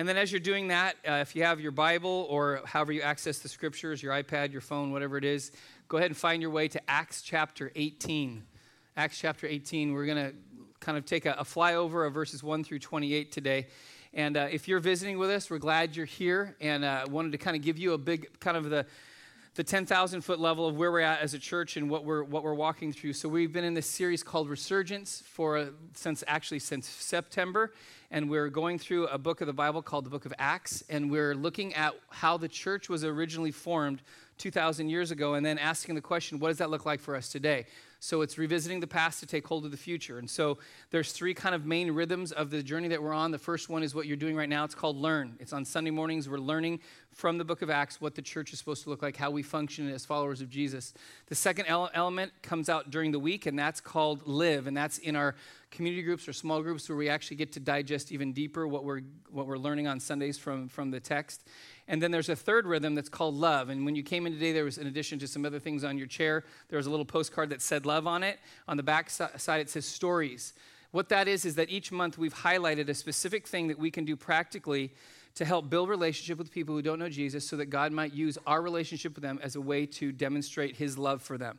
And then as you're doing that, uh, if you have your Bible or however you access the scriptures, your iPad, your phone, whatever it is, go ahead and find your way to Acts chapter 18. Acts chapter 18, we're going to kind of take a, a flyover of verses 1 through 28 today. And uh, if you're visiting with us, we're glad you're here and uh, wanted to kind of give you a big kind of the the 10,000 foot level of where we're at as a church and what we're, what we're walking through. So we've been in this series called Resurgence for uh, since actually since September, and we're going through a book of the Bible called the Book of Acts, and we're looking at how the church was originally formed 2,000 years ago, and then asking the question, what does that look like for us today? So it's revisiting the past to take hold of the future. And so there's three kind of main rhythms of the journey that we're on. The first one is what you're doing right now. It's called Learn. It's on Sunday mornings. We're learning from the book of Acts what the church is supposed to look like, how we function as followers of Jesus. The second element comes out during the week, and that's called Live. And that's in our community groups or small groups where we actually get to digest even deeper what we're, what we're learning on Sundays from, from the text. And then there's a third rhythm that's called love. And when you came in today, there was, in addition to some other things on your chair, there was a little postcard that said love on it. On the back side, it says stories. What that is, is that each month we've highlighted a specific thing that we can do practically to help build relationship with people who don't know Jesus so that God might use our relationship with them as a way to demonstrate his love for them.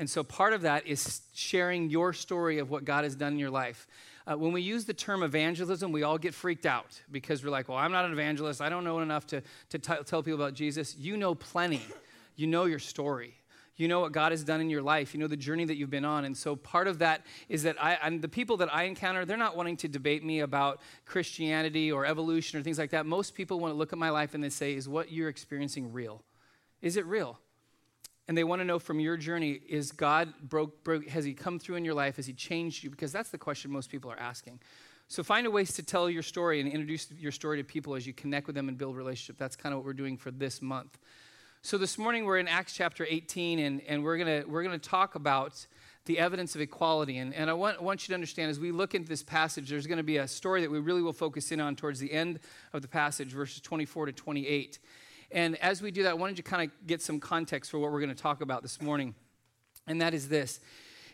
And so part of that is sharing your story of what God has done in your life. Uh, when we use the term evangelism, we all get freaked out because we're like, well, I'm not an evangelist. I don't know enough to, to t- tell people about Jesus. You know plenty. You know your story. You know what God has done in your life. You know the journey that you've been on. And so part of that is that I, and the people that I encounter, they're not wanting to debate me about Christianity or evolution or things like that. Most people want to look at my life and they say, is what you're experiencing real? Is it real? And they want to know from your journey is God broke, broke, has He come through in your life? Has He changed you? Because that's the question most people are asking. So find a ways to tell your story and introduce your story to people as you connect with them and build relationship. That's kind of what we're doing for this month. So this morning we're in Acts chapter 18, and, and we're gonna we're gonna talk about the evidence of equality. And, and I want, want you to understand as we look into this passage, there's going to be a story that we really will focus in on towards the end of the passage, verses 24 to 28. And as we do that, I wanted to kind of get some context for what we're going to talk about this morning. And that is this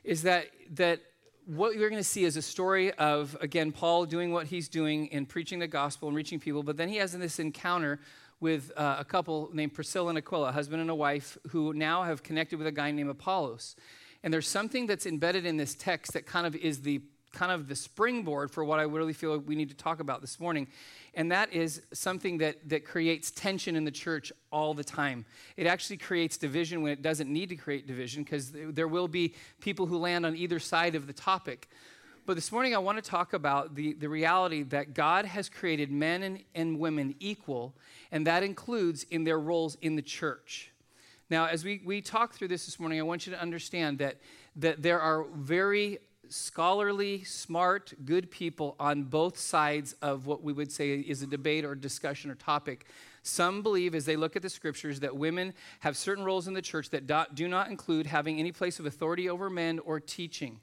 is that that what you're going to see is a story of again Paul doing what he's doing in preaching the gospel and reaching people, but then he has this encounter with uh, a couple named Priscilla and Aquila, husband and a wife, who now have connected with a guy named Apollos. And there's something that's embedded in this text that kind of is the kind of the springboard for what I really feel we need to talk about this morning. And that is something that, that creates tension in the church all the time. It actually creates division when it doesn't need to create division because there will be people who land on either side of the topic. But this morning, I want to talk about the, the reality that God has created men and, and women equal, and that includes in their roles in the church. Now, as we, we talk through this this morning, I want you to understand that, that there are very scholarly, smart, good people on both sides of what we would say is a debate or discussion or topic. Some believe, as they look at the scriptures, that women have certain roles in the church that do not include having any place of authority over men or teaching.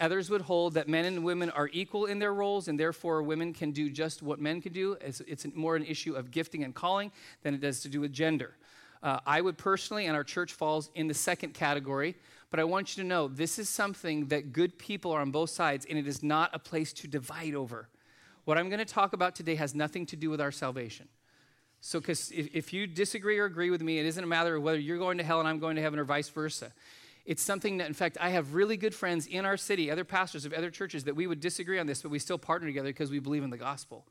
Others would hold that men and women are equal in their roles, and therefore women can do just what men can do. It's, more an issue of gifting and calling than it does to do with gender. Uh, I would personally, and our church falls in the second category, but I want you to know this is something that good people are on both sides, and it is not a place to divide over. What I'm going to talk about today has nothing to do with our salvation. So, because if, if you disagree or agree with me, it isn't a matter of whether you're going to hell and I'm going to heaven or vice versa. It's something that, in fact, I have really good friends in our city, other pastors of other churches, that we would disagree on this, but we still partner together because we believe in the gospel.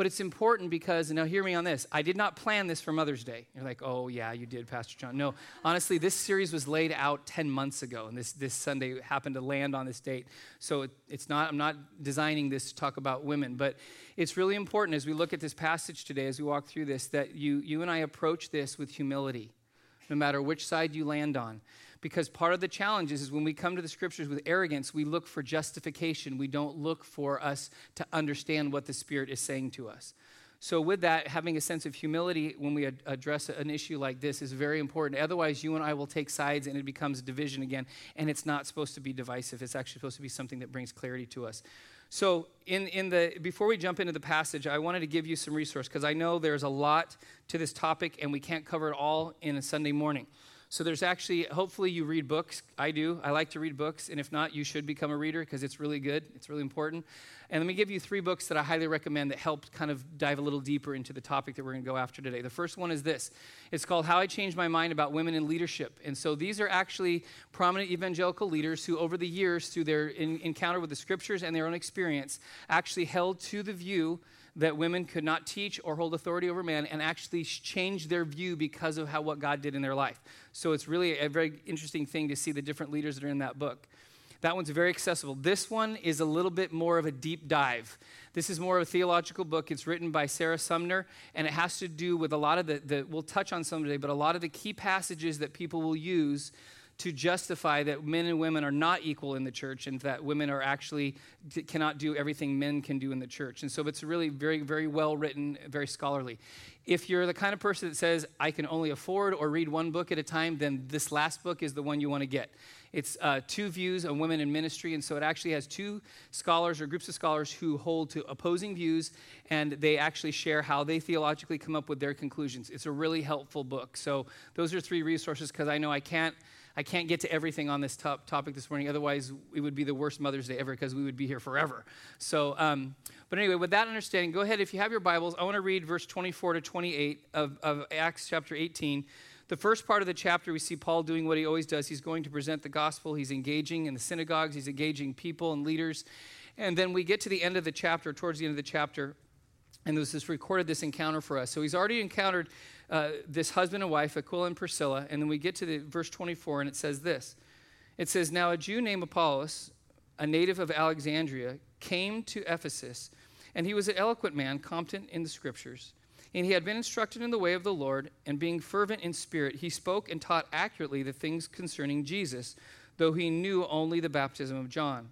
But it's important because, now hear me on this, I did not plan this for Mother's Day. You're like, oh, yeah, you did, Pastor John. No, honestly, this series was laid out 10 months ago, and this, this Sunday happened to land on this date. So it, it's not, I'm not designing this to talk about women, but it's really important as we look at this passage today, as we walk through this, that you, you and I approach this with humility, no matter which side you land on. Because part of the challenge is, is when we come to the scriptures with arrogance, we look for justification. We don't look for us to understand what the Spirit is saying to us. So, with that, having a sense of humility when we ad- address an issue like this is very important. Otherwise, you and I will take sides and it becomes division again. And it's not supposed to be divisive, it's actually supposed to be something that brings clarity to us. So, in, in the, before we jump into the passage, I wanted to give you some resource because I know there's a lot to this topic and we can't cover it all in a Sunday morning. So there's actually, hopefully, you read books. I do. I like to read books. And if not, you should become a reader because it's really good. It's really important. And let me give you three books that I highly recommend that help kind of dive a little deeper into the topic that we're going to go after today. The first one is this it's called How I Changed My Mind About Women in Leadership. And so these are actually prominent evangelical leaders who, over the years, through their in, encounter with the scriptures and their own experience, actually held to the view that women could not teach or hold authority over men and actually change their view because of how what God did in their life. So it's really a very interesting thing to see the different leaders that are in that book. That one's very accessible. This one is a little bit more of a deep dive. This is more of a theological book. It's written by Sarah Sumner, and it has to do with a lot of the, the we'll touch on some today, but a lot of the key passages that people will use to justify that men and women are not equal in the church and that women are actually cannot do everything men can do in the church. And so it's really very, very well written, very scholarly. If you're the kind of person that says, I can only afford or read one book at a time, then this last book is the one you want to get. It's uh, two views on women in ministry, and so it actually has two scholars or groups of scholars who hold to opposing views, and they actually share how they theologically come up with their conclusions. It's a really helpful book. So those are three resources because I know I can't I can't get to everything on this top topic this morning. Otherwise, it would be the worst Mother's Day ever because we would be here forever. So, um, but anyway, with that understanding, go ahead. If you have your Bibles, I want to read verse 24 to 28 of, of Acts chapter 18. The first part of the chapter, we see Paul doing what he always does. He's going to present the gospel. He's engaging in the synagogues. He's engaging people and leaders. And then we get to the end of the chapter, towards the end of the chapter, and this is recorded this encounter for us. So he's already encountered uh, this husband and wife, Aquila and Priscilla. And then we get to the verse 24, and it says this It says, Now a Jew named Apollos, a native of Alexandria, came to Ephesus, and he was an eloquent man, competent in the scriptures. And he had been instructed in the way of the Lord, and being fervent in spirit, he spoke and taught accurately the things concerning Jesus, though he knew only the baptism of John.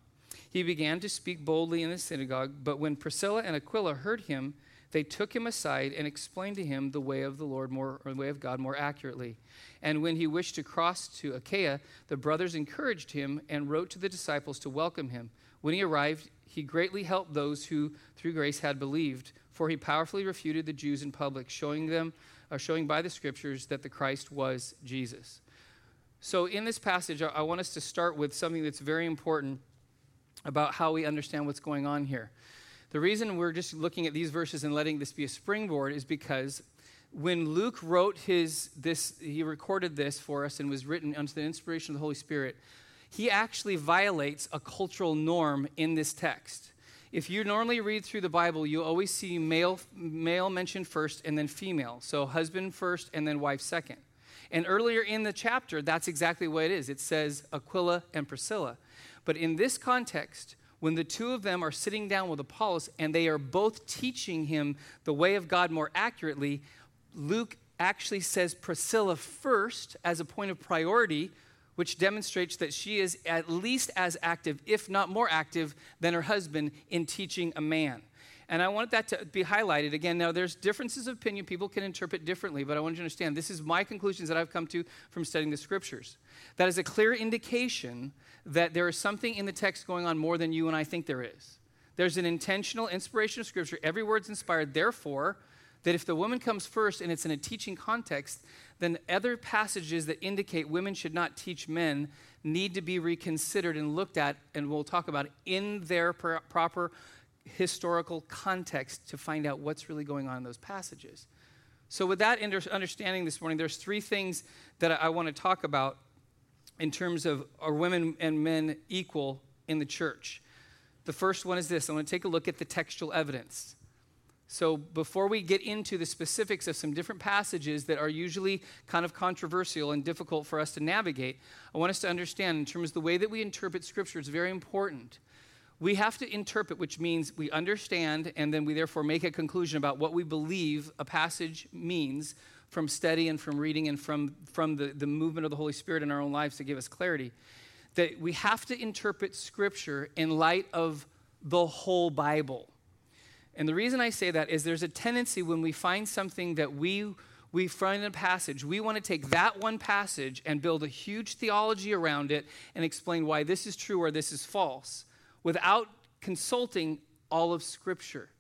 He began to speak boldly in the synagogue, but when Priscilla and Aquila heard him, they took him aside and explained to him the way of the Lord more, or the way of God more accurately. And when he wished to cross to Achaia, the brothers encouraged him and wrote to the disciples to welcome him. When he arrived, he greatly helped those who through grace had believed, for he powerfully refuted the Jews in public, showing them or uh, showing by the scriptures that the Christ was Jesus. So in this passage, I want us to start with something that's very important about how we understand what's going on here. The reason we're just looking at these verses and letting this be a springboard is because when Luke wrote his this he recorded this for us and was written under the inspiration of the Holy Spirit, he actually violates a cultural norm in this text. If you normally read through the Bible, you always see male male mentioned first and then female. So husband first and then wife second. And earlier in the chapter, that's exactly what it is. It says Aquila and Priscilla. But in this context, when the two of them are sitting down with Apollos and they are both teaching him the way of God more accurately, Luke actually says Priscilla first as a point of priority, which demonstrates that she is at least as active, if not more active, than her husband in teaching a man. And I want that to be highlighted. Again, now there's differences of opinion. People can interpret differently, but I want you to understand this is my conclusions that I've come to from studying the scriptures. That is a clear indication that there is something in the text going on more than you and I think there is. There's an intentional inspiration of scripture. Every word's inspired. Therefore, that if the woman comes first and it's in a teaching context, then other passages that indicate women should not teach men need to be reconsidered and looked at, and we'll talk about in their proper historical context to find out what's really going on in those passages. So, with that understanding this morning, there's three things that I want to talk about in terms of are women and men equal in the church. The first one is this I want to take a look at the textual evidence. So, before we get into the specifics of some different passages that are usually kind of controversial and difficult for us to navigate, I want us to understand in terms of the way that we interpret Scripture, it's very important we have to interpret, which means we understand and then we therefore make a conclusion about what we believe a passage means from study and from reading and from, from the, the movement of the Holy Spirit in our own lives to give us clarity. That we have to interpret Scripture in light of the whole Bible. And the reason I say that is there's a tendency when we find something that we we find a passage, we want to take that one passage and build a huge theology around it and explain why this is true or this is false without consulting all of Scripture.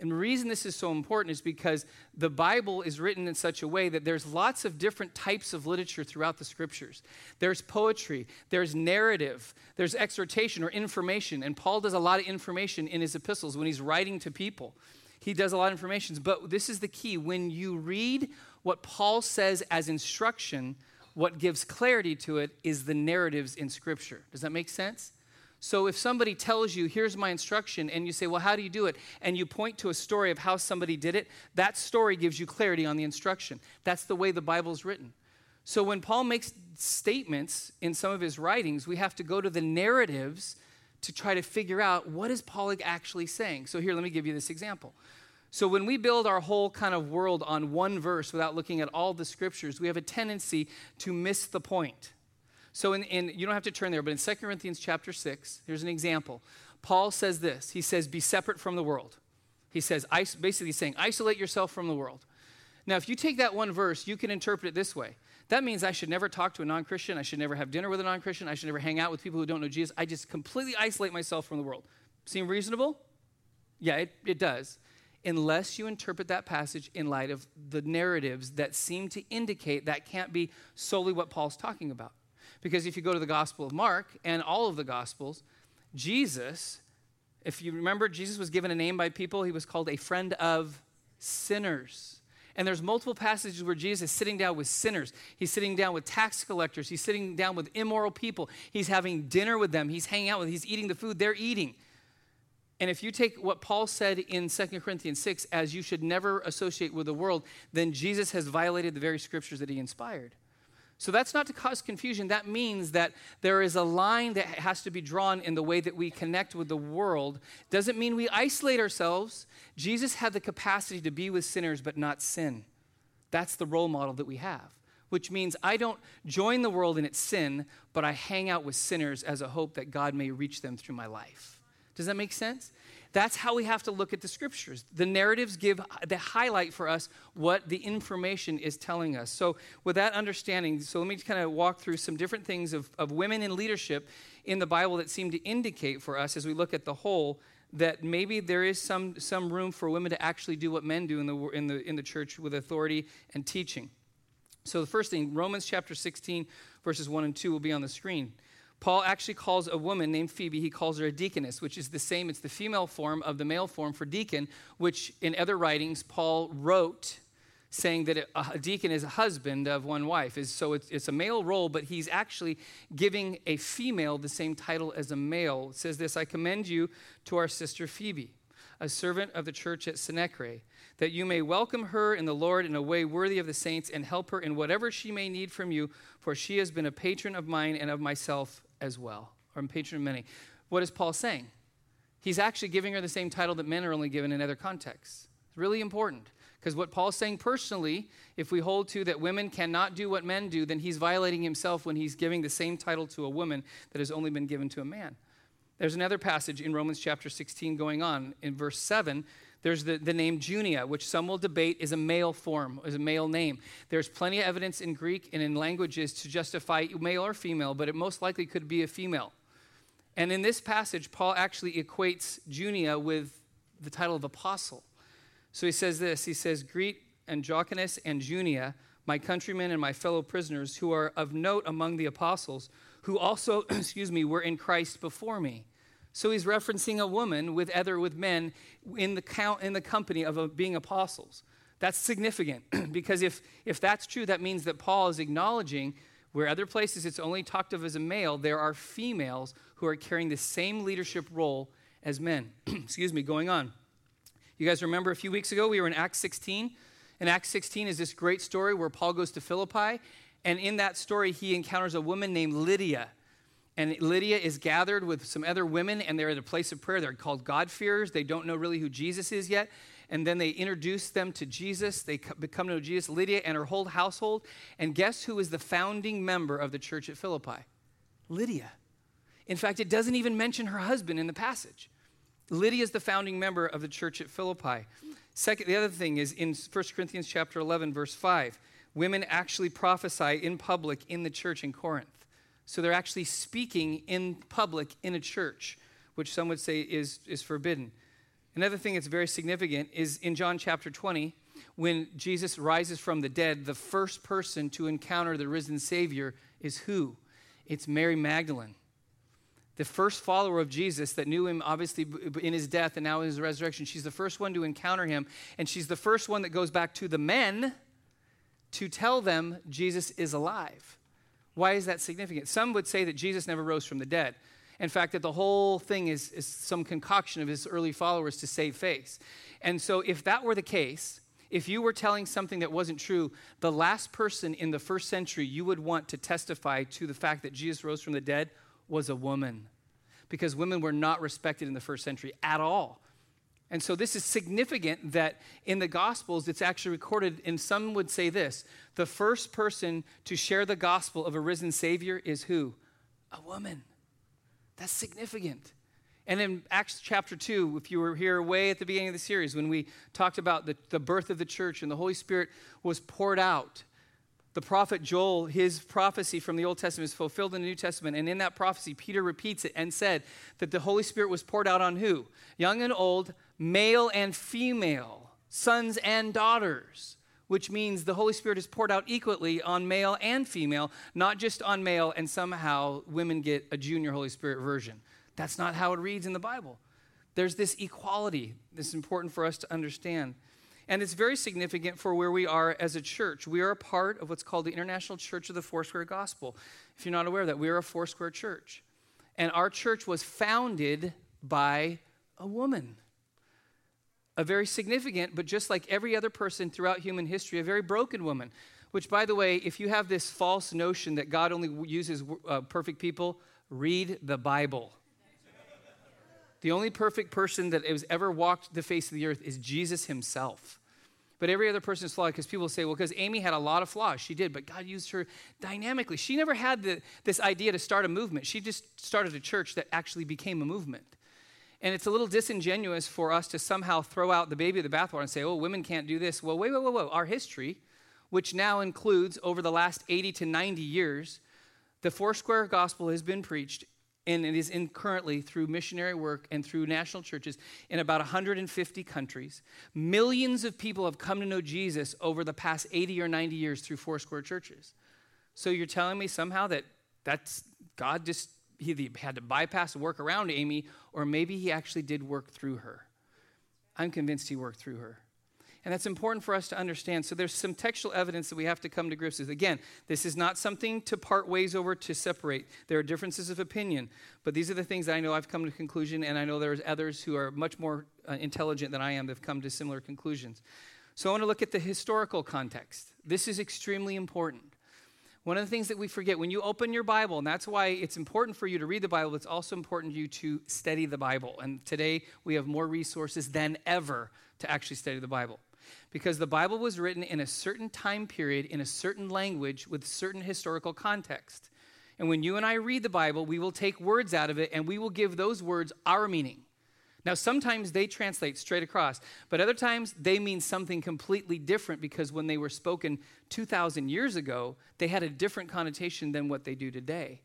And the reason this is so important is because the Bible is written in such a way that there's lots of different types of literature throughout the scriptures. There's poetry, there's narrative, there's exhortation or information. And Paul does a lot of information in his epistles when he's writing to people. He does a lot of information. But this is the key. When you read what Paul says as instruction, what gives clarity to it is the narratives in scripture. Does that make sense? So if somebody tells you, here's my instruction, and you say, well, how do you do it? And you point to a story of how somebody did it, that story gives you clarity on the instruction. That's the way the Bible is written. So when Paul makes statements in some of his writings, we have to go to the narratives to try to figure out what is Paul actually saying. So here, let me give you this example. So when we build our whole kind of world on one verse without looking at all the scriptures, we have a tendency to miss the point. So in, in, you don't have to turn there, but in 2 Corinthians chapter 6, here's an example. Paul says this. He says, be separate from the world. He says, basically saying, isolate yourself from the world. Now, if you take that one verse, you can interpret it this way. That means I should never talk to a non Christian. I should never have dinner with a non Christian. I should never hang out with people who don't know Jesus. I just completely isolate myself from the world. Seem reasonable? Yeah, it, it does. Unless you interpret that passage in light of the narratives that seem to indicate that can't be solely what Paul's talking about. Because if you go to the Gospel of Mark and all of the Gospels, Jesus, if you remember, Jesus was given a name by people. He was called a friend of sinners. And there's multiple passages where Jesus is sitting down with sinners. He's sitting down with tax collectors. He's sitting down with immoral people. He's having dinner with them. He's hanging out with them. He's eating the food they're eating. And if you take what Paul said in 2 Corinthians 6 as you should never associate with the world, then Jesus has violated the very scriptures that he inspired. So that's not to cause confusion. That means that there is a line that has to be drawn in the way that we connect with the world. Doesn't mean we isolate ourselves. Jesus had the capacity to be with sinners but not sin. That's the role model that we have, which means I don't join the world in its sin, but I hang out with sinners as a hope that God may reach them through my life. Does that make sense? That's how we have to look at the scriptures. The narratives give the highlight for us what the information is telling us. So, with that understanding, so let me kind of walk through some different things of, of women in leadership in the Bible that seem to indicate for us as we look at the whole that maybe there is some, some room for women to actually do what men do in the, in, the, in the church with authority and teaching. So, the first thing, Romans chapter 16, verses 1 and 2 will be on the screen. Paul actually calls a woman named Phoebe, he calls her a deaconess, which is the same, it's the female form of the male form for deacon, which in other writings Paul wrote saying that a deacon is a husband of one wife. So it's, a male role, but he's actually giving a female the same title as a male. It says this I commend you to our sister Phoebe, a servant of the church at Cenchreae, that you may welcome her in the Lord in a way worthy of the saints and help her in whatever she may need from you, for she has been a patron of mine and of myself as well, or I'm patron of many. What is Paul saying? He's actually giving her the same title that men are only given in other contexts. It's really important. Because what Paul's saying personally, if we hold to that women cannot do what men do, then he's violating himself when he's giving the same title to a woman that has only been given to a man. There's another passage in Romans chapter 16 going on. In verse 7, there's the, the name Junia, which some will debate is a male form, is a male name. There's plenty of evidence in Greek and in languages to justify male or female, but it most likely could be a female. And in this passage, Paul actually equates Junia with the title of apostle. So he says this he says, Greet Andronicus and Junia, my countrymen and my fellow prisoners, who are of note among the apostles, who also, excuse me, were in Christ before me. So he's referencing a woman with other with men in the count in the company of a, being apostles. That's significant because if if that's true, that means that Paul is acknowledging where other places it's only talked of as a male, there are females who are carrying the same leadership role as men. Excuse me, going on. You guys remember a few weeks ago we were in Acts 16? And Acts 16 is this great story where Paul goes to Philippi, and in that story he encounters a woman named Lydia. And Lydia is gathered with some other women, and they're at a place of prayer. They're called God-fearers. They don't know really who Jesus is yet. And then they introduce them to Jesus. They become to know Jesus, Lydia and her whole household. And guess who is the founding member of the church at Philippi? Lydia. In fact, it doesn't even mention her husband in the passage. Lydia is the founding member of the church at Philippi. Second, the other thing is in 1 Corinthians chapter 11, verse 5, women actually prophesy in public in the church in Corinth. So they're actually speaking in public in a church, which some would say is, is forbidden. Another thing that's very significant is in John chapter 20, when Jesus rises from the dead, the first person to encounter the risen Savior is who? It's Mary Magdalene. The first follower of Jesus that knew him, obviously, in his death and now in his resurrection. She's the first one to encounter him. And she's the first one that goes back to the men to tell them Jesus is alive. Why is that significant? Some would say that Jesus never rose from the dead. In fact, that the whole thing is, is some concoction of his early followers to save face. And so, if that were the case, if you were telling something that wasn't true, the last person in the first century you would want to testify to the fact that Jesus rose from the dead was a woman. Because women were not respected in the first century at all. And so this is significant that in the Gospels it's actually recorded, and some would say this the first person to share the gospel of a risen Savior is who? A woman. That's significant. And in Acts chapter 2, if you were here way at the beginning of the series, when we talked about the, the birth of the church and the Holy Spirit was poured out, the prophet Joel, his prophecy from the Old Testament is fulfilled in the New Testament. And in that prophecy, Peter repeats it and said that the Holy Spirit was poured out on who? Young and old, male and female, sons and daughters, which means the Holy Spirit is poured out equally on male and female, not just on male, and somehow women get a junior Holy Spirit version. That's not how it reads in the Bible. There's this equality. that's important for us to understand. And it's very significant for where we are as a church. We are a part of what's called the International Church of the Foursquare Gospel. If you're not aware of that, we are a Foursquare church. And our church was founded by a woman. A very significant, but just like every other person throughout human history, a very broken woman. Which, by the way, if you have this false notion that God only uses uh, perfect people, read the Bible. The only perfect person that has ever walked the face of the earth is Jesus himself. But every other person is flawed because people say, well, because Aimee had a lot of flaws. She did, but God used her dynamically. She never had the, this idea to start a movement. She just started a church that actually became a movement. And it's a little disingenuous for us to somehow throw out the baby of the bathwater and say, oh, women can't do this. Well, wait, wait, wait, wait. Our history, which now includes over the last 80 to 90 years, the Foursquare gospel has been preached and it is in currently through missionary work and through national churches in about 150 countries. Millions of people have come to know Jesus over the past 80 or 90 years through Foursquare churches. So you're telling me somehow that that's God just he had to bypass and work around Aimee, or maybe he actually did work through her. I'm convinced he worked through her. And that's important for us to understand. So there's some textual evidence that we have to come to grips with. Again, this is not something to part ways over to separate. There are differences of opinion, but these are the things I know I've come to conclusion, and I know there's others who are much more uh, intelligent than I am that have come to similar conclusions. So I want to look at the historical context. This is extremely important. One of the things that we forget when you open your Bible, and that's why it's important for you to read the Bible, it's also important for you to study the Bible. And today we have more resources than ever to actually study the Bible because the Bible was written in a certain time period, in a certain language, with certain historical context. And when you and I read the Bible, we will take words out of it and we will give those words our meaning. Now, sometimes they translate straight across, but other times they mean something completely different because when they were spoken 2,000 years ago, they had a different connotation than what they do today.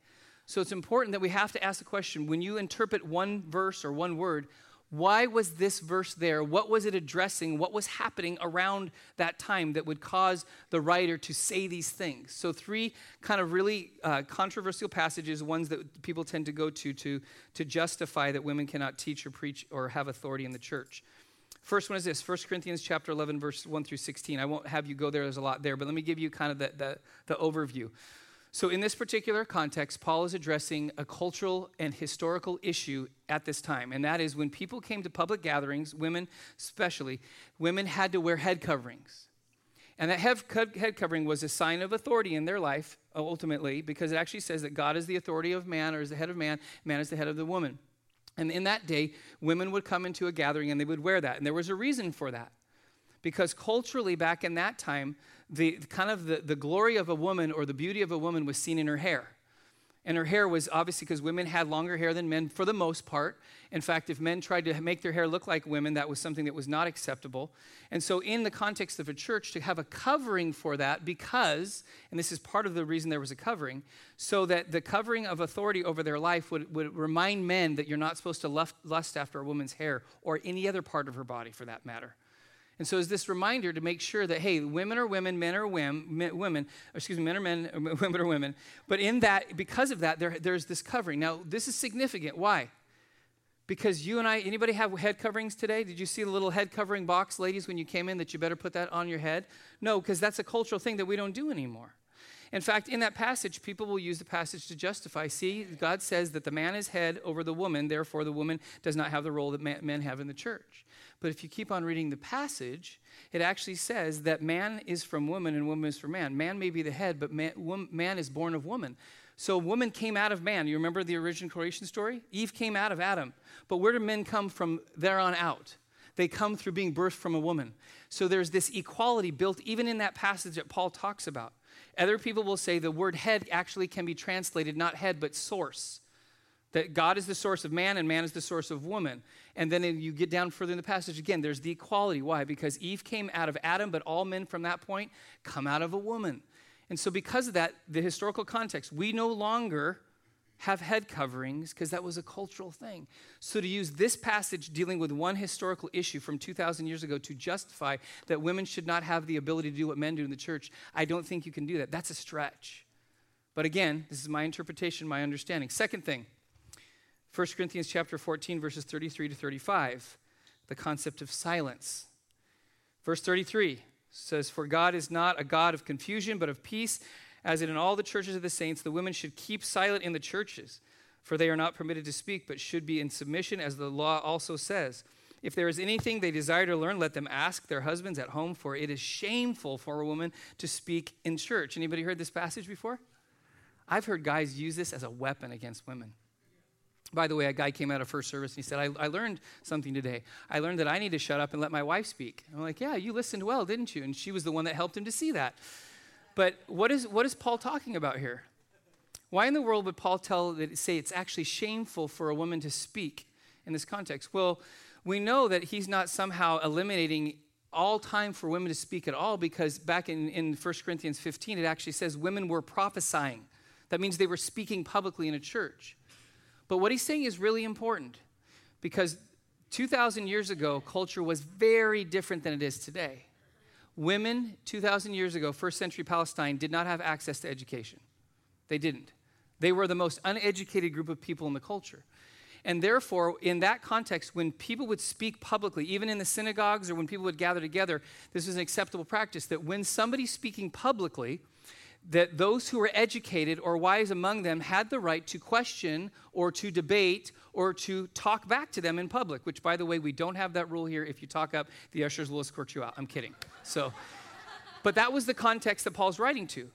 So it's important that we have to ask the question when you interpret one verse or one word, why was this verse there? What was it addressing? What was happening around that time that would cause the writer to say these things? So, three kind of really uh, controversial passages, ones that people tend to go to, to to justify that women cannot teach or preach or have authority in the church. First one is this 1 Corinthians chapter 11, verse 1 through 16. I won't have you go there, there's a lot there, but let me give you kind of the, the, the overview. So, in this particular context, Paul is addressing a cultural and historical issue at this time, and that is when people came to public gatherings, women especially, women had to wear head coverings. And that head covering was a sign of authority in their life, ultimately, because it actually says that God is the authority of man or is the head of man, man is the head of the woman. And in that day, women would come into a gathering and they would wear that. And there was a reason for that. Because culturally, back in that time, the kind of the, the glory of a woman or the beauty of a woman was seen in her hair. And her hair was obviously because women had longer hair than men for the most part. In fact, if men tried to make their hair look like women, that was something that was not acceptable. And so, in the context of a church, to have a covering for that, because, and this is part of the reason there was a covering, so that the covering of authority over their life would, would remind men that you're not supposed to lust after a woman's hair or any other part of her body for that matter. And so, is this reminder to make sure that, hey, women are women, men are women, women excuse me, men are men, women are women. But in that, because of that, there, there's this covering. Now, this is significant. Why? Because you and I, anybody have head coverings today? Did you see the little head covering box, ladies, when you came in that you better put that on your head? No, because that's a cultural thing that we don't do anymore. In fact, in that passage, people will use the passage to justify. See, God says that the man is head over the woman, therefore, the woman does not have the role that men have in the church. But if you keep on reading the passage, it actually says that man is from woman and woman is from man. Man may be the head, but man, man is born of woman. So woman came out of man. You remember the original creation story? Eve came out of Adam. But where do men come from there on out? They come through being birthed from a woman. So there's this equality built even in that passage that Paul talks about. Other people will say the word head actually can be translated not head, but source. That God is the source of man and man is the source of woman. And then you get down further in the passage again, there's the equality. Why? Because Eve came out of Adam, but all men from that point come out of a woman. And so, because of that, the historical context, we no longer have head coverings because that was a cultural thing. So, to use this passage dealing with one historical issue from 2,000 years ago to justify that women should not have the ability to do what men do in the church, I don't think you can do that. That's a stretch. But again, this is my interpretation, my understanding. Second thing, 1 Corinthians chapter 14 verses 33 to 35, the concept of silence. Verse 33 says for God is not a God of confusion but of peace as in all the churches of the saints the women should keep silent in the churches for they are not permitted to speak but should be in submission as the law also says. If there is anything they desire to learn, let them ask their husbands at home, for it is shameful for a woman to speak in church. Anybody heard this passage before? I've heard guys use this as a weapon against women. By the way, a guy came out of first service and he said, I, I, learned something today. I learned that I need to shut up and let my wife speak. I'm like, Yeah, you listened well, didn't you? And she was the one that helped him to see that. But what is, what is Paul talking about here? Why in the world would Paul tell that say it's actually shameful for a woman to speak in this context? Well, we know that he's not somehow eliminating all time for women to speak at all because back in, in 1 Corinthians 15, it actually says women were prophesying. That means they were speaking publicly in a church. But what he's saying is really important because 2,000 years ago, culture was very different than it is today. Women, 2,000 years ago, first century Palestine, did not have access to education. They didn't. They were the most uneducated group of people in the culture. And therefore, in that context, when people would speak publicly, even in the synagogues or when people would gather together, this was an acceptable practice that when somebody speaking publicly, that those who were educated or wise among them had the right to question or to debate or to talk back to them in public, which, by the way, we don't have that rule here. If you talk up, the ushers will escort you out. I'm kidding. So, but that was the context that Paul's writing to.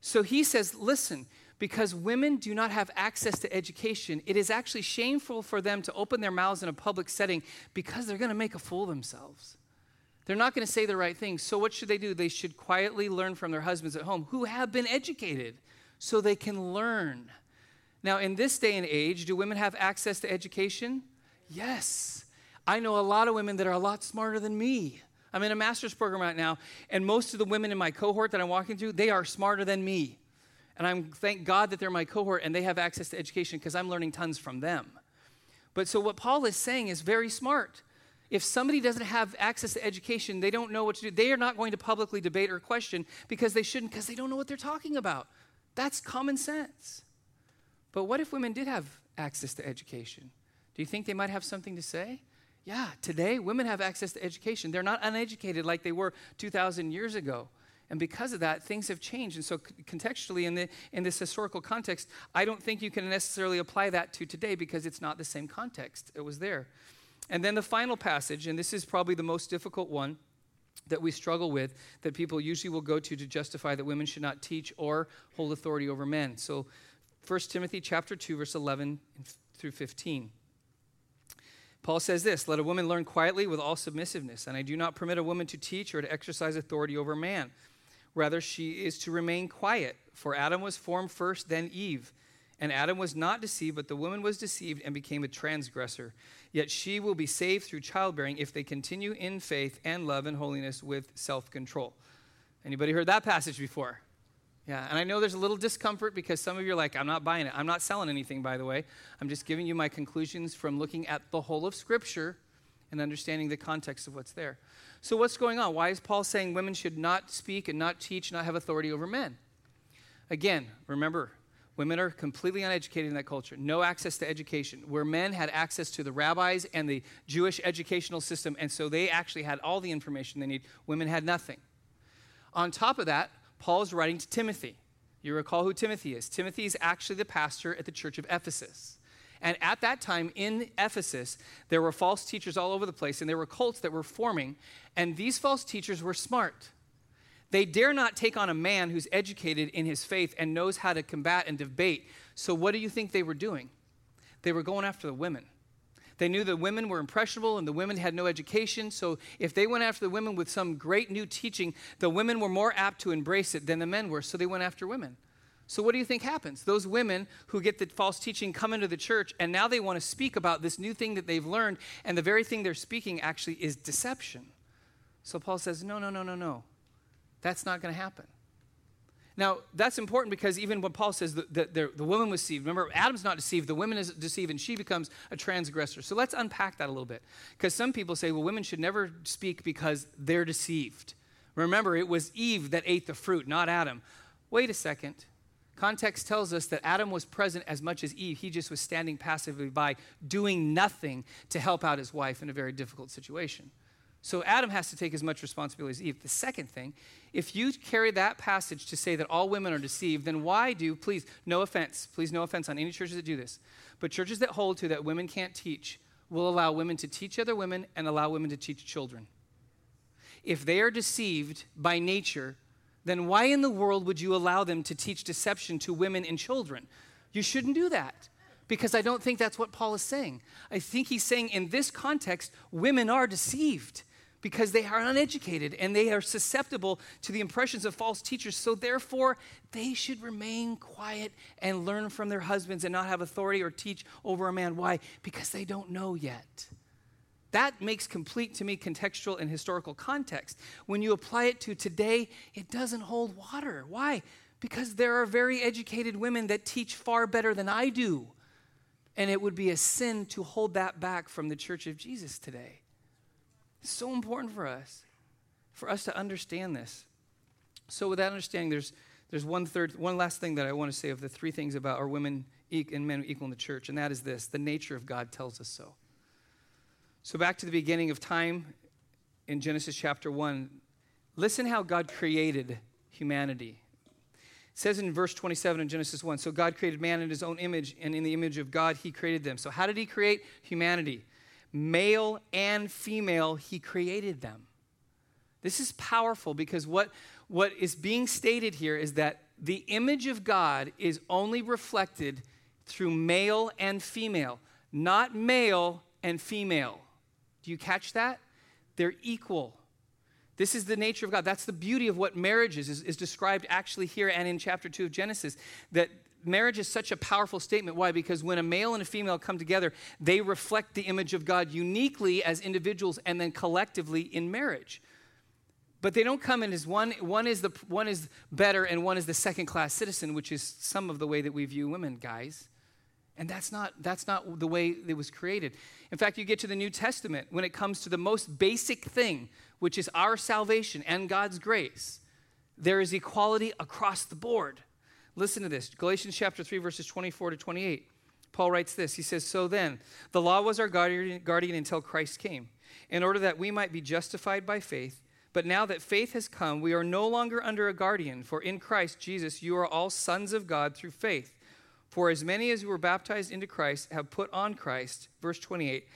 So he says, listen, because women do not have access to education, it is actually shameful for them to open their mouths in a public setting because they're going to make a fool of themselves. They're not going to say the right things. So, what should they do? They should quietly learn from their husbands at home who have been educated so they can learn. Now, in this day and age, do women have access to education? Yes. I know a lot of women that are a lot smarter than me. I'm in a master's program right now, and most of the women in my cohort that I'm walking through, they are smarter than me. And I'm thank God that they're my cohort and they have access to education because I'm learning tons from them. But so what Paul is saying is very smart. If somebody doesn't have access to education, they don't know what to do. They are not going to publicly debate or question because they shouldn't, because they don't know what they're talking about. That's common sense. But what if women did have access to education? Do you think they might have something to say? Yeah, today women have access to education. They're not uneducated like they were 2,000 years ago. And because of that, things have changed. And so, contextually, in, the, in this historical context, I don't think you can necessarily apply that to today because it's not the same context. It was there. And then the final passage, and this is probably the most difficult one that we struggle with, that people usually will go to to justify that women should not teach or hold authority over men. So 1 Timothy chapter 2 verse 11 through 15. Paul says this, let a woman learn quietly with all submissiveness, and I do not permit a woman to teach or to exercise authority over man. Rather she is to remain quiet, for Adam was formed first, then Eve. And Adam was not deceived, but the woman was deceived and became a transgressor. Yet she will be saved through childbearing if they continue in faith and love and holiness with self-control. Anybody heard that passage before? Yeah, and I know there's a little discomfort because some of you are like, I'm not buying it. I'm not selling anything, by the way. I'm just giving you my conclusions from looking at the whole of Scripture and understanding the context of what's there. So, what's going on? Why is Paul saying women should not speak and not teach, not have authority over men? Again, remember, women are completely uneducated in that culture, no access to education, where men had access to the rabbis and the Jewish educational system, and so they actually had all the information they need. Women had nothing. On top of that, Paul is writing to Timothy. You recall who Timothy is. Timothy is actually the pastor at the church of Ephesus. And at that time in Ephesus, there were false teachers all over the place, and there were cults that were forming, and these false teachers were smart. They dare not take on a man who's educated in his faith and knows how to combat and debate. So, what do you think they were doing? They were going after the women. They knew the women were impressionable and the women had no education. So, if they went after the women with some great new teaching, the women were more apt to embrace it than the men were. So, they went after women. So, what do you think happens? Those women who get the false teaching come into the church, and now they want to speak about this new thing that they've learned, and the very thing they're speaking actually is deception. So, Paul says, No, no, no, no, no. That's not going to happen. Now, that's important because even when Paul says that the, the, the, woman was deceived, remember, Adam's not deceived, the woman is deceived, and she becomes a transgressor. So let's unpack that a little bit. Because some people say, well, women should never speak because they're deceived. Remember, it was Eve that ate the fruit, not Adam. Wait a second. Context tells us that Adam was present as much as Eve. He just was standing passively by, doing nothing to help out his wife in a very difficult situation. So Adam has to take as much responsibility as Eve. The second thing, if you carry that passage to say that all women are deceived, then why do, please, no offense, please, no offense on any churches that do this, but churches that hold to that women can't teach will allow women to teach other women and allow women to teach children. If they are deceived by nature, then why in the world would you allow them to teach deception to women and children? You shouldn't do that because I don't think that's what Paul is saying. I think he's saying in this context, women are deceived because they are uneducated and they are susceptible to the impressions of false teachers. So, therefore, they should remain quiet and learn from their husbands and not have authority or teach over a man. Why? Because they don't know yet. That makes complete to me contextual and historical context. When you apply it to today, it doesn't hold water. Why? Because there are very educated women that teach far better than I do. And it would be a sin to hold that back from the church of Jesus today. It's so important for us, for us to understand this. So, with that understanding, there's, there's one third, one last thing that I want to say of the three things about are women and men equal in the church, and that is this the nature of God tells us so. So, back to the beginning of time in Genesis chapter 1, listen how God created humanity. It says in verse 27 in Genesis 1 So God created man in his own image, and in the image of God he created them. So, how did he create humanity? Male and female, he created them. This is powerful because what, what is being stated here is that the image of God is only reflected through male and female, not male and female. Do you catch that? They're equal. This is the nature of God. That's the beauty of what marriage is, is, is described actually here and in chapter 2 of Genesis. That marriage is such a powerful statement. Why? Because when a male and a female come together, they reflect the image of God uniquely as individuals and then collectively in marriage. But they don't come in as one, one is, the, one is better and one is the second class citizen, which is some of the way that we view women, guys. And that's not, that's not the way it was created. In fact, you get to the New Testament when it comes to the most basic thing, which is our salvation and God's grace. There is equality across the board. Listen to this Galatians chapter 3, verses 24 to 28. Paul writes this He says, So then, the law was our guardian, guardian until Christ came, in order that we might be justified by faith. But now that faith has come, we are no longer under a guardian, for in Christ Jesus you are all sons of God through faith. For as many as were baptized into Christ have put on Christ. Verse 28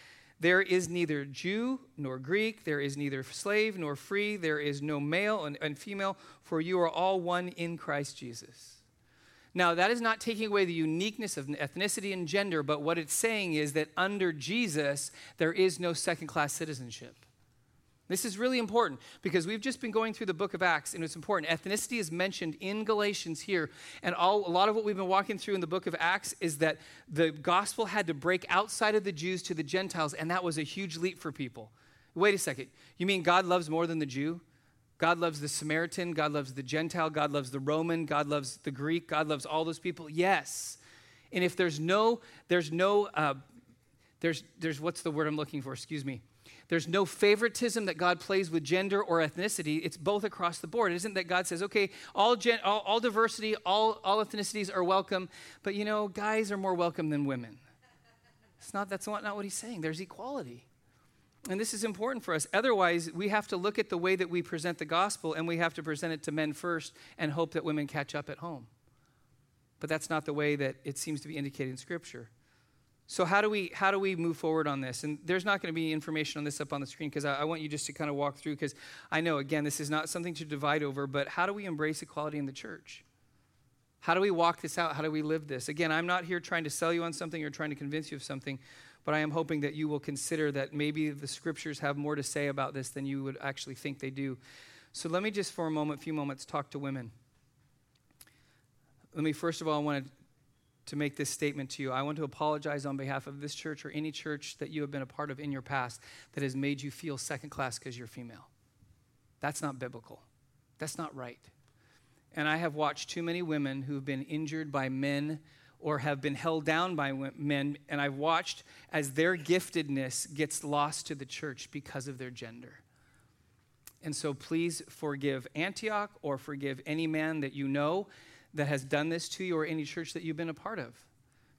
There is neither Jew nor Greek, there is neither slave nor free, there is no male and, and female, for you are all one in Christ Jesus. Now, that is not taking away the uniqueness of ethnicity and gender, but what it's saying is that under Jesus, there is no second class citizenship. This is really important because we've just been going through the book of Acts and it's important. Ethnicity is mentioned in Galatians here. And all, a lot of what we've been walking through in the book of Acts is that the gospel had to break outside of the Jews to the Gentiles, and that was a huge leap for people. Wait a second. You mean God loves more than the Jew? God loves the Samaritan, God loves the Gentile, God loves the Roman, God loves the Greek, God loves all those people? Yes. And if there's no, there's no, uh, there's, there's, what's the word I'm looking for? Excuse me there's no favoritism that God plays with gender or ethnicity. It's both across the board. It isn't that God says, okay, all, gen- all, all diversity, all, all ethnicities are welcome, but you know, guys are more welcome than women. It's not, that's not, not what he's saying. There's equality. And this is important for us. Otherwise, we have to look at the way that we present the gospel and we have to present it to men first and hope that women catch up at home. But that's not the way that it seems to be indicated in Scripture. So how do we how do we move forward on this? And there's not going to be information on this up on the screen because I, I, want you just to kind of walk through because I know again this is not something to divide over, but how do we embrace equality in the church? How do we walk this out? How do we live this? Again, I'm not here trying to sell you on something or trying to convince you of something, but I am hoping that you will consider that maybe the scriptures have more to say about this than you would actually think they do. So let me just for a moment, few moments, talk to women. Let me first of all, I want to to make this statement to you. I want to apologize on behalf of this church or any church that you have been a part of in your past that has made you feel second class because you're female. That's not biblical. That's not right. And I have watched too many women who've been injured by men or have been held down by men, and I've watched as their giftedness gets lost to the church because of their gender. And so please forgive Antioch or forgive any man that you know that has done this to you or any church that you've been a part of.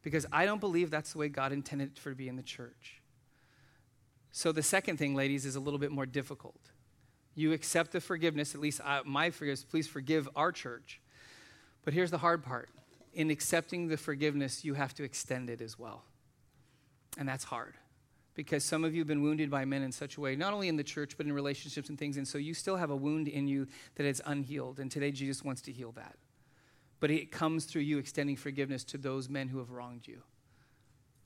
Because I don't believe that's the way God intended for to be in the church. So the second thing, ladies, is a little bit more difficult. You accept the forgiveness, at least I, my forgiveness, please forgive our church. But here's the hard part in accepting the forgiveness, you have to extend it as well. And that's hard because some of you have been wounded by men in such a way, not only in the church, but in relationships and things. And so you still have a wound in you that is unhealed. And today, Jesus wants to heal that but it comes through you extending forgiveness to those men who have wronged you.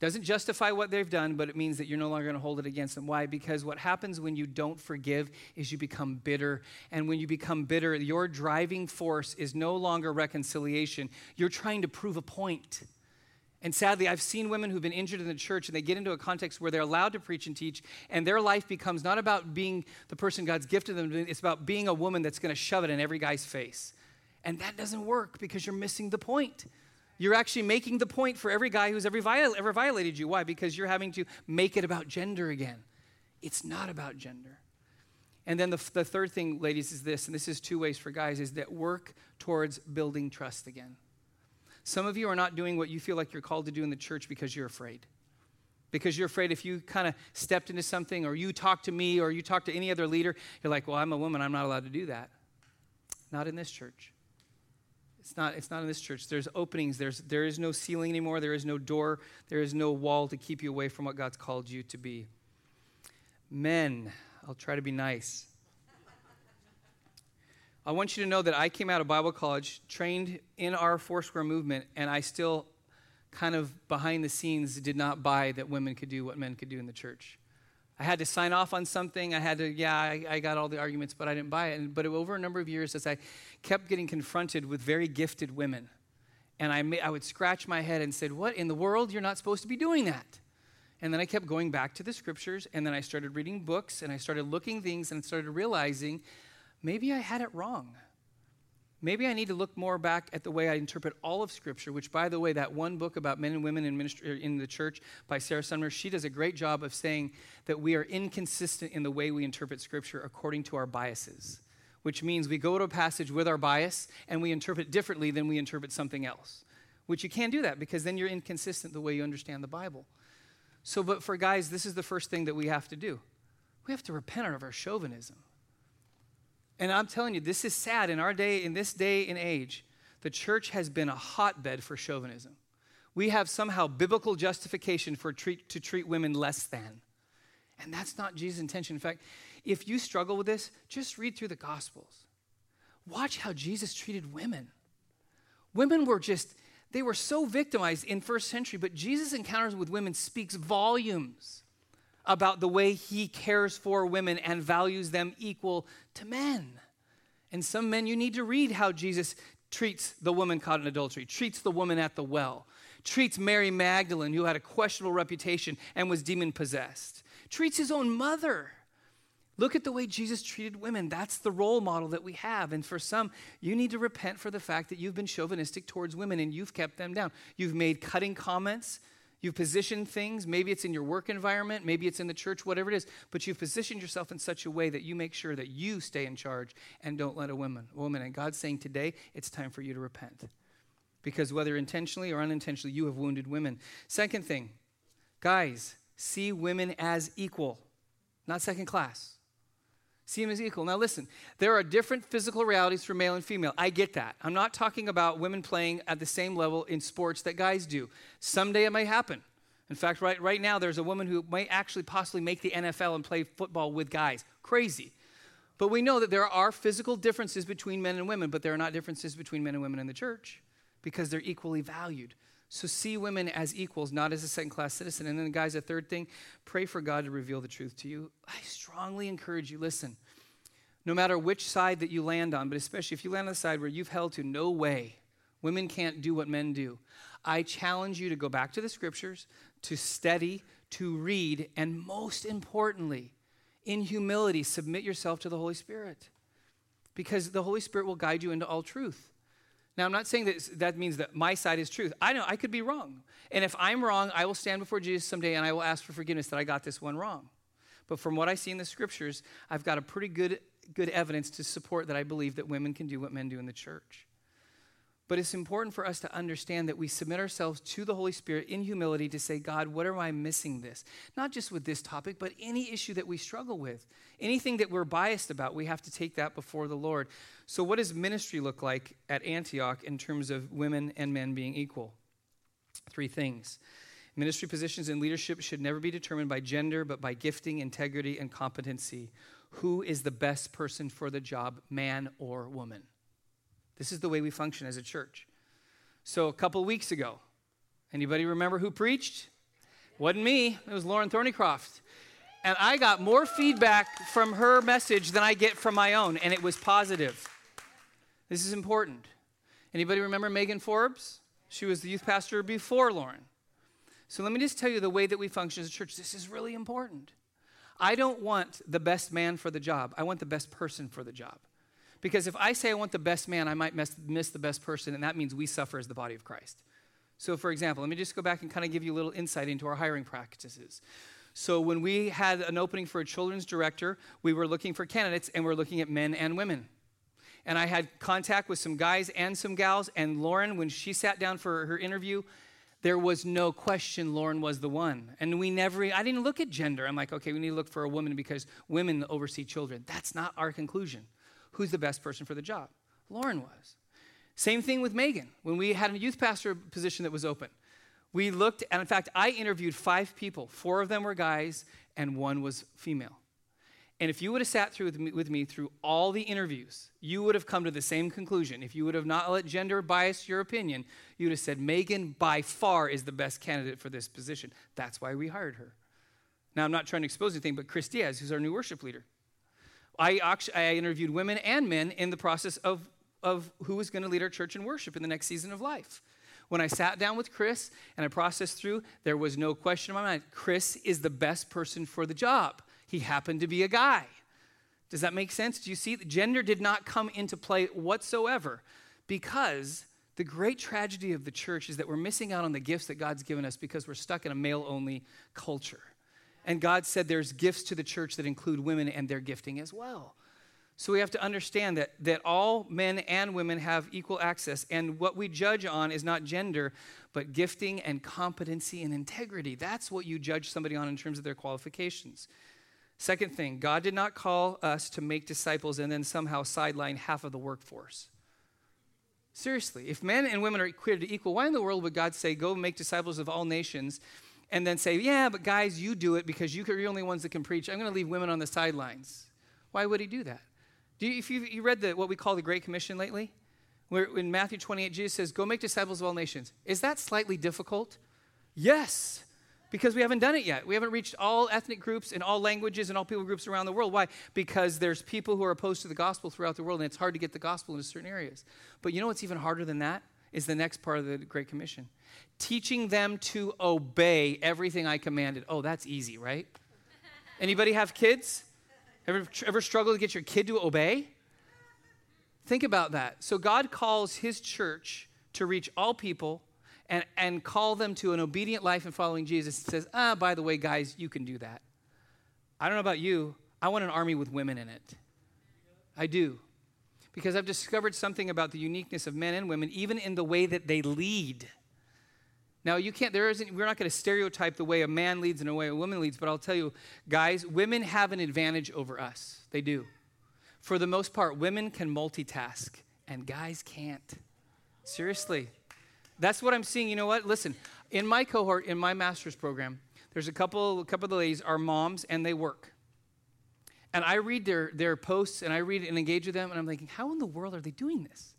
Doesn't justify what they've done, but it means that you're no longer going to hold it against them. Why? Because what happens when you don't forgive is you become bitter. And when you become bitter, your driving force is no longer reconciliation. You're trying to prove a point. And sadly, I've seen women who've been injured in the church and they get into a context where they're allowed to preach and teach, and their life becomes not about being the person God's gifted them, to be, it's about being a woman that's going to shove it in every guy's face. And that doesn't work because you're missing the point. You're actually making the point for every guy who's ever, viol- ever violated you. Why? Because you're having to make it about gender again. It's not about gender. And then the, the third thing, ladies, is this, and this is two ways for guys, is that work towards building trust again. Some of you are not doing what you feel like you're called to do in the church because you're afraid. Because you're afraid if you kind of stepped into something or you talk to me or you talk to any other leader, you're like, well, I'm a woman, I'm not allowed to do that. Not in this church. It's not, it's not in this church. There's openings. There's, there is no ceiling anymore. There is no door. There is no wall to keep you away from what God's called you to be. Men, I'll try to be nice. I want you to know that I came out of Bible college, trained in our Foursquare movement, and I still kind of behind the scenes did not buy that women could do what men could do in the church. I had to sign off on something. I had to, yeah, I, I got all the arguments, but I didn't buy it. And, but over a number of years, as I kept getting confronted with very gifted women, and I, I would scratch my head and said, What in the world? You're not supposed to be doing that. And then I kept going back to the scriptures, and then I started reading books, and I started looking things, and started realizing maybe I had it wrong. Maybe I need to look more back at the way I interpret all of Scripture, which, by the way, that one book about men and women in, ministry, er, in the church by Sarah Sumner, she does a great job of saying that we are inconsistent in the way we interpret Scripture according to our biases, which means we go to a passage with our bias and we interpret differently than we interpret something else, which you can't do that because then you're inconsistent the way you understand the Bible. So, but for guys, this is the first thing that we have to do we have to repent of our chauvinism. And I'm telling you, this is sad in our day, in this day and age. The church has been a hotbed for chauvinism. We have somehow biblical justification for treat, to treat women less than. And that's not Jesus' intention. In fact, if you struggle with this, just read through the Gospels. Watch how Jesus treated women. Women were just, they were so victimized in first century, but Jesus' encounters with women speaks volumes about the way he cares for women and values them equal to men. And some men, you need to read how Jesus treats the woman caught in adultery, treats the woman at the well, treats Mary Magdalene, who had a questionable reputation and was demon possessed, treats his own mother. Look at the way Jesus treated women. That's the role model that we have. And for some, you need to repent for the fact that you've been chauvinistic towards women and you've kept them down. You've made cutting comments. You've positioned things. Maybe it's in your work environment. Maybe it's in the church, whatever it is. But you've positioned yourself in such a way that you make sure that you stay in charge and don't let a woman. woman. And God's saying today, it's time for you to repent because whether intentionally or unintentionally, you have wounded women. Second thing, guys, see women as equal, not second class. See them as equal. Now, listen, there are different physical realities for male and female. I get that. I'm not talking about women playing at the same level in sports that guys do. Someday it may happen. In fact, right, right now, there's a woman who might actually possibly make the NFL and play football with guys. Crazy. But we know that there are physical differences between men and women, but there are not differences between men and women in the church because they're equally valued. So see women as equals, not as a second class citizen. And then, guys, a third thing pray for God to reveal the truth to you. I strongly encourage you listen, no matter which side that you land on, but especially if you land on the side where you've held to no way, women can't do what men do. I challenge you to go back to the scriptures, to study, to read, and most importantly, in humility, submit yourself to the Holy Spirit. Because the Holy Spirit will guide you into all truth. Now, I'm not saying that that means that my side is truth. I know I could be wrong. And if I'm wrong, I will stand before Jesus someday and I will ask for forgiveness that I got this one wrong. But from what I see in the scriptures, I've got a pretty good, good evidence to support that I believe that women can do what men do in the church. But it's important for us to understand that we submit ourselves to the Holy Spirit in humility to say, God, what am I missing this? Not just with this topic, but any issue that we struggle with. Anything that we're biased about, we have to take that before the Lord. So, what does ministry look like at Antioch in terms of women and men being equal? Three things. Ministry positions and leadership should never be determined by gender, but by gifting, integrity, and competency. Who is the best person for the job, man or woman? This is the way we function as a church. So a couple weeks ago, anybody remember who preached? Wasn't me. It was Lauren Thornycroft. And I got more feedback from her message than I get from my own, and it was positive. This is important. Anybody remember Megan Forbes? She was the youth pastor before Lauren. So let me just tell you the way that we function as a church. This is really important. I don't want the best man for the job. I want the best person for the job. Because if I say I want the best man, I might miss, miss the best person, and that means we suffer as the body of Christ. So, for example, let me just go back and kind of give you a little insight into our hiring practices. So, when we had an opening for a children's director, we were looking for candidates, and we we're looking at men and women. And I had contact with some guys and some gals, and Lauren, when she sat down for her interview, there was no question Lauren was the one. And we never, I didn't look at gender. I'm like, okay, we need to look for a woman because women oversee children. That's not our conclusion who's the best person for the job. Lauren was. Same thing with Megan. When we had a youth pastor position that was open, we looked, and in fact, I interviewed five people. Four of them were guys, and one was female. And if you would have sat through with me, with me, through all the interviews, you would have come to the same conclusion. If you would have not let gender bias your opinion, you would have said, Megan by far is the best candidate for this position. That's why we hired her. Now, I'm not trying to expose anything, but Chris Diaz, who's our new worship leader, I, I interviewed women and men in the process of, of who was going to lead our church in worship in the next season of life. When I sat down with Chris and I processed through, there was no question in my mind. Chris is the best person for the job. He happened to be a guy. Does that make sense? Do you see? Gender did not come into play whatsoever because the great tragedy of the church is that we're missing out on the gifts that God's given us because we're stuck in a male only culture. And God said there's gifts to the church that include women and their gifting as well. So we have to understand that, that all men and women have equal access. And what we judge on is not gender, but gifting and competency and integrity. That's what you judge somebody on in terms of their qualifications. Second thing, God did not call us to make disciples and then somehow sideline half of the workforce. Seriously, if men and women are created equal, why in the world would God say, go make disciples of all nations and then say, yeah, but guys, you do it because you're the only ones that can preach. I'm going to leave women on the sidelines. Why would he do that? Do you, if you, you read the, what we call the Great Commission lately, where in Matthew 28, Jesus says, go make disciples of all nations. Is that slightly difficult? Yes. Because we haven't done it yet. We haven't reached all ethnic groups and all languages and all people groups around the world. Why? Because there's people who are opposed to the gospel throughout the world, and it's hard to get the gospel into certain areas. But you know what's even harder than that? Is the next part of the Great Commission. Teaching them to obey everything I commanded. Oh, that's easy, right? Anybody have kids? Ever, ever struggle to get your kid to obey? Think about that. So God calls his church to reach all people and, and call them to an obedient life and following Jesus. He says, ah, by the way, guys, you can do that. I don't know about you. I want an army with women in it. I do. Because I've discovered something about the uniqueness of men and women, even in the way that they lead. Now, you can't, there isn't, we're not going to stereotype the way a man leads and the way a woman leads, but I'll tell you, guys, women have an advantage over us. They do. For the most part, women can multitask, and guys can't. Seriously. That's what I'm seeing. You know what? Listen, in my cohort, in my master's program, there's a couple, a couple of the ladies are moms, and they work. And I read their, their posts, and I read and engage with them, and I'm thinking, how in the world are they doing this?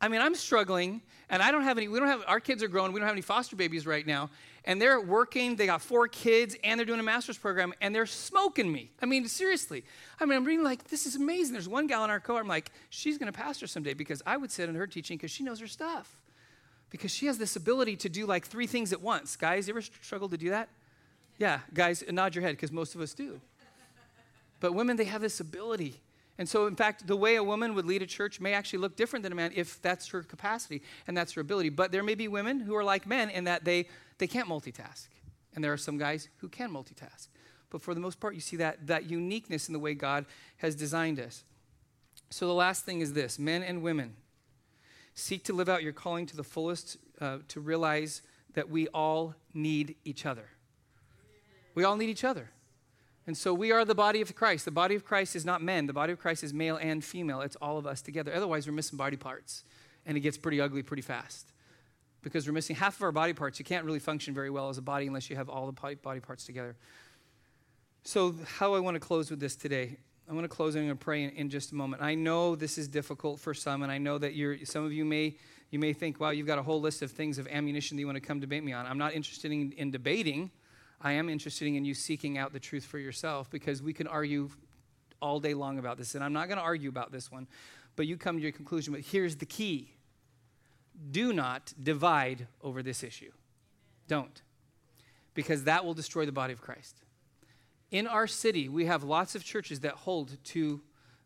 I mean, I'm struggling, and I don't have any, we don't have, our kids are grown, we don't have any foster babies right now, and they're working, they got four kids, and they're doing a master's program, and they're smoking me. I mean, seriously. I mean, I'm reading like, this is amazing. There's one gal in our cohort, I'm like, she's gonna pastor someday because I would sit in her teaching because she knows her stuff. Because she has this ability to do like three things at once. Guys, you ever struggle to do that? Yeah, guys, nod your head because most of us do. But women, they have this ability. And so, in fact, the way a woman would lead a church may actually look different than a man if that's her capacity and that's her ability. But there may be women who are like men in that they, they can't multitask. And there are some guys who can multitask. But for the most part, you see that, that uniqueness in the way God has designed us. So, the last thing is this men and women, seek to live out your calling to the fullest, uh, to realize that we all need each other. We all need each other. And so we are the body of Christ. The body of Christ is not men, the body of Christ is male and female. It's all of us together. Otherwise, we're missing body parts, and it gets pretty ugly pretty fast. Because we're missing half of our body parts. You can't really function very well as a body unless you have all the body parts together. So, how I want to close with this today I want to close and I'm going to pray in, in, just a moment. I know this is difficult for some, and I know that you're, some of you may, you may think, wow, you've got a whole list of things of ammunition that you want to come debate me on. I'm not interested in, in debating. I am interested in you seeking out the truth for yourself because we can argue all day long about this. And I'm not going to argue about this one, but you come to your conclusion. But here's the key do not divide over this issue. Don't. Because that will destroy the body of Christ. In our city, we have lots of churches that hold to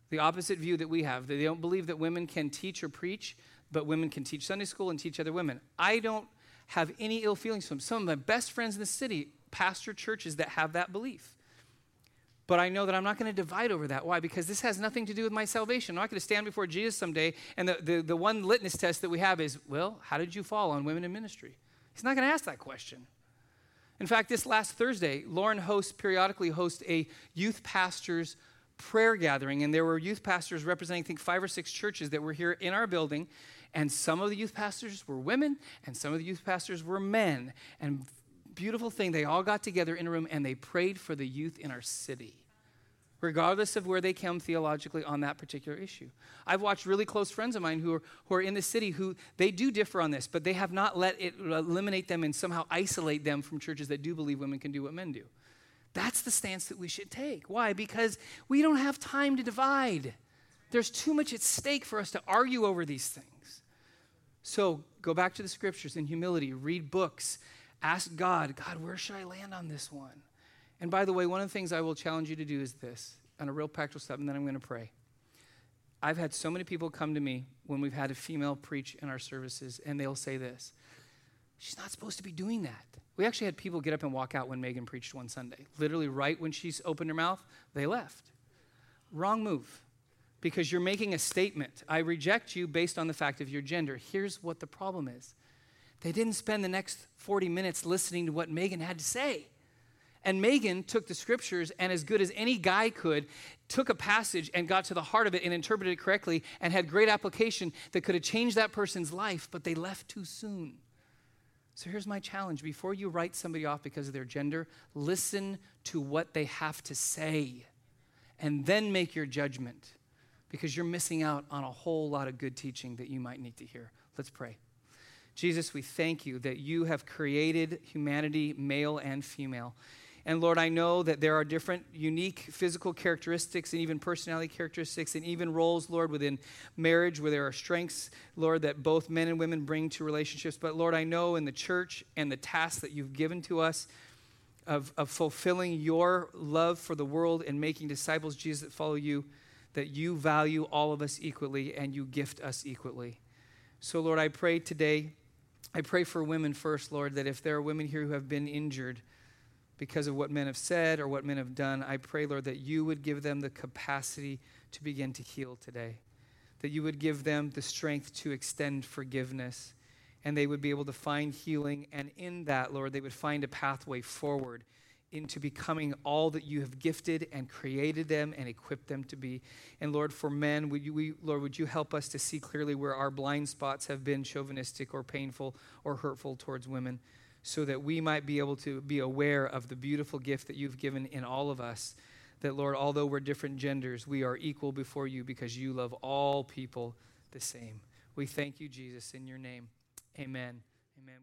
the opposite view that we have. They don't believe that women can teach or preach, but women can teach Sunday school and teach other women. I don't have any ill feelings from some of my best friends in the city pastor churches that have that belief. But I know that I'm not going to divide over that. Why? Because this has nothing to do with my salvation. I'm not going to stand before Jesus someday, and the, the, the one litmus test that we have is, well, how did you fall on women in ministry? He's not going to ask that question. In fact, this last Thursday, Lauren hosts periodically hosts a youth pastors prayer gathering, and there were youth pastors representing, I think, five or six churches that were here in our building, and some of the youth pastors were women, and some of the youth pastors were men, and beautiful thing. They all got together in a room and they prayed for the youth in our city, regardless of where they come theologically on that particular issue. I've watched really close friends of mine who are, who are in the city who they do differ on this, but they have not let it eliminate them and somehow isolate them from churches that do believe women can do what men do. That's the stance that we should take. Why? Because we don't have time to divide. There's too much at stake for us to argue over these things. So go back to the scriptures in humility, read books, Ask God, God, where should I land on this one? And by the way, one of the things I will challenge you to do is this on a real practical step, and then I'm going to pray. I've had so many people come to me when we've had a female preach in our services, and they'll say this She's not supposed to be doing that. We actually had people get up and walk out when Megan preached one Sunday. Literally, right when she's opened her mouth, they left. Wrong move because you're making a statement. I reject you based on the fact of your gender. Here's what the problem is they didn't spend the next 40 minutes listening to what Megan had to say. And Megan took the scriptures and, as good as any guy could, took a passage and got to the heart of it and interpreted it correctly and had great application that could have changed that person's life, but they left too soon. So here's my challenge before you write somebody off because of their gender, listen to what they have to say and then make your judgment because you're missing out on a whole lot of good teaching that you might need to hear. Let's pray. Jesus, we thank you that you have created humanity, male and female. And Lord, I know that there are different unique physical characteristics and even personality characteristics and even roles, Lord, within marriage where there are strengths, Lord, that both men and women bring to relationships. But Lord, I know in the church and the tasks that you've given to us of, of fulfilling your love for the world and making disciples, Jesus, that follow you, that you value all of us equally and you gift us equally. So, Lord, I pray today, I pray for women first, Lord, that if there are women here who have been injured, because of what men have said or what men have done, I pray, Lord, that you would give them the capacity to begin to heal today. That you would give them the strength to extend forgiveness. And they would be able to find healing. And in that, Lord, they would find a pathway forward into becoming all that you have gifted and created them and equipped them to be. And Lord, for men, would you, we, Lord, would you help us to see clearly where our blind spots have been chauvinistic or painful or hurtful towards women? so that we might be able to be aware of the beautiful gift that you've given in all of us. That, Lord, although we're different genders, we are equal before you because you love all people the same. We thank you, Jesus, in your name. Amen. Amen.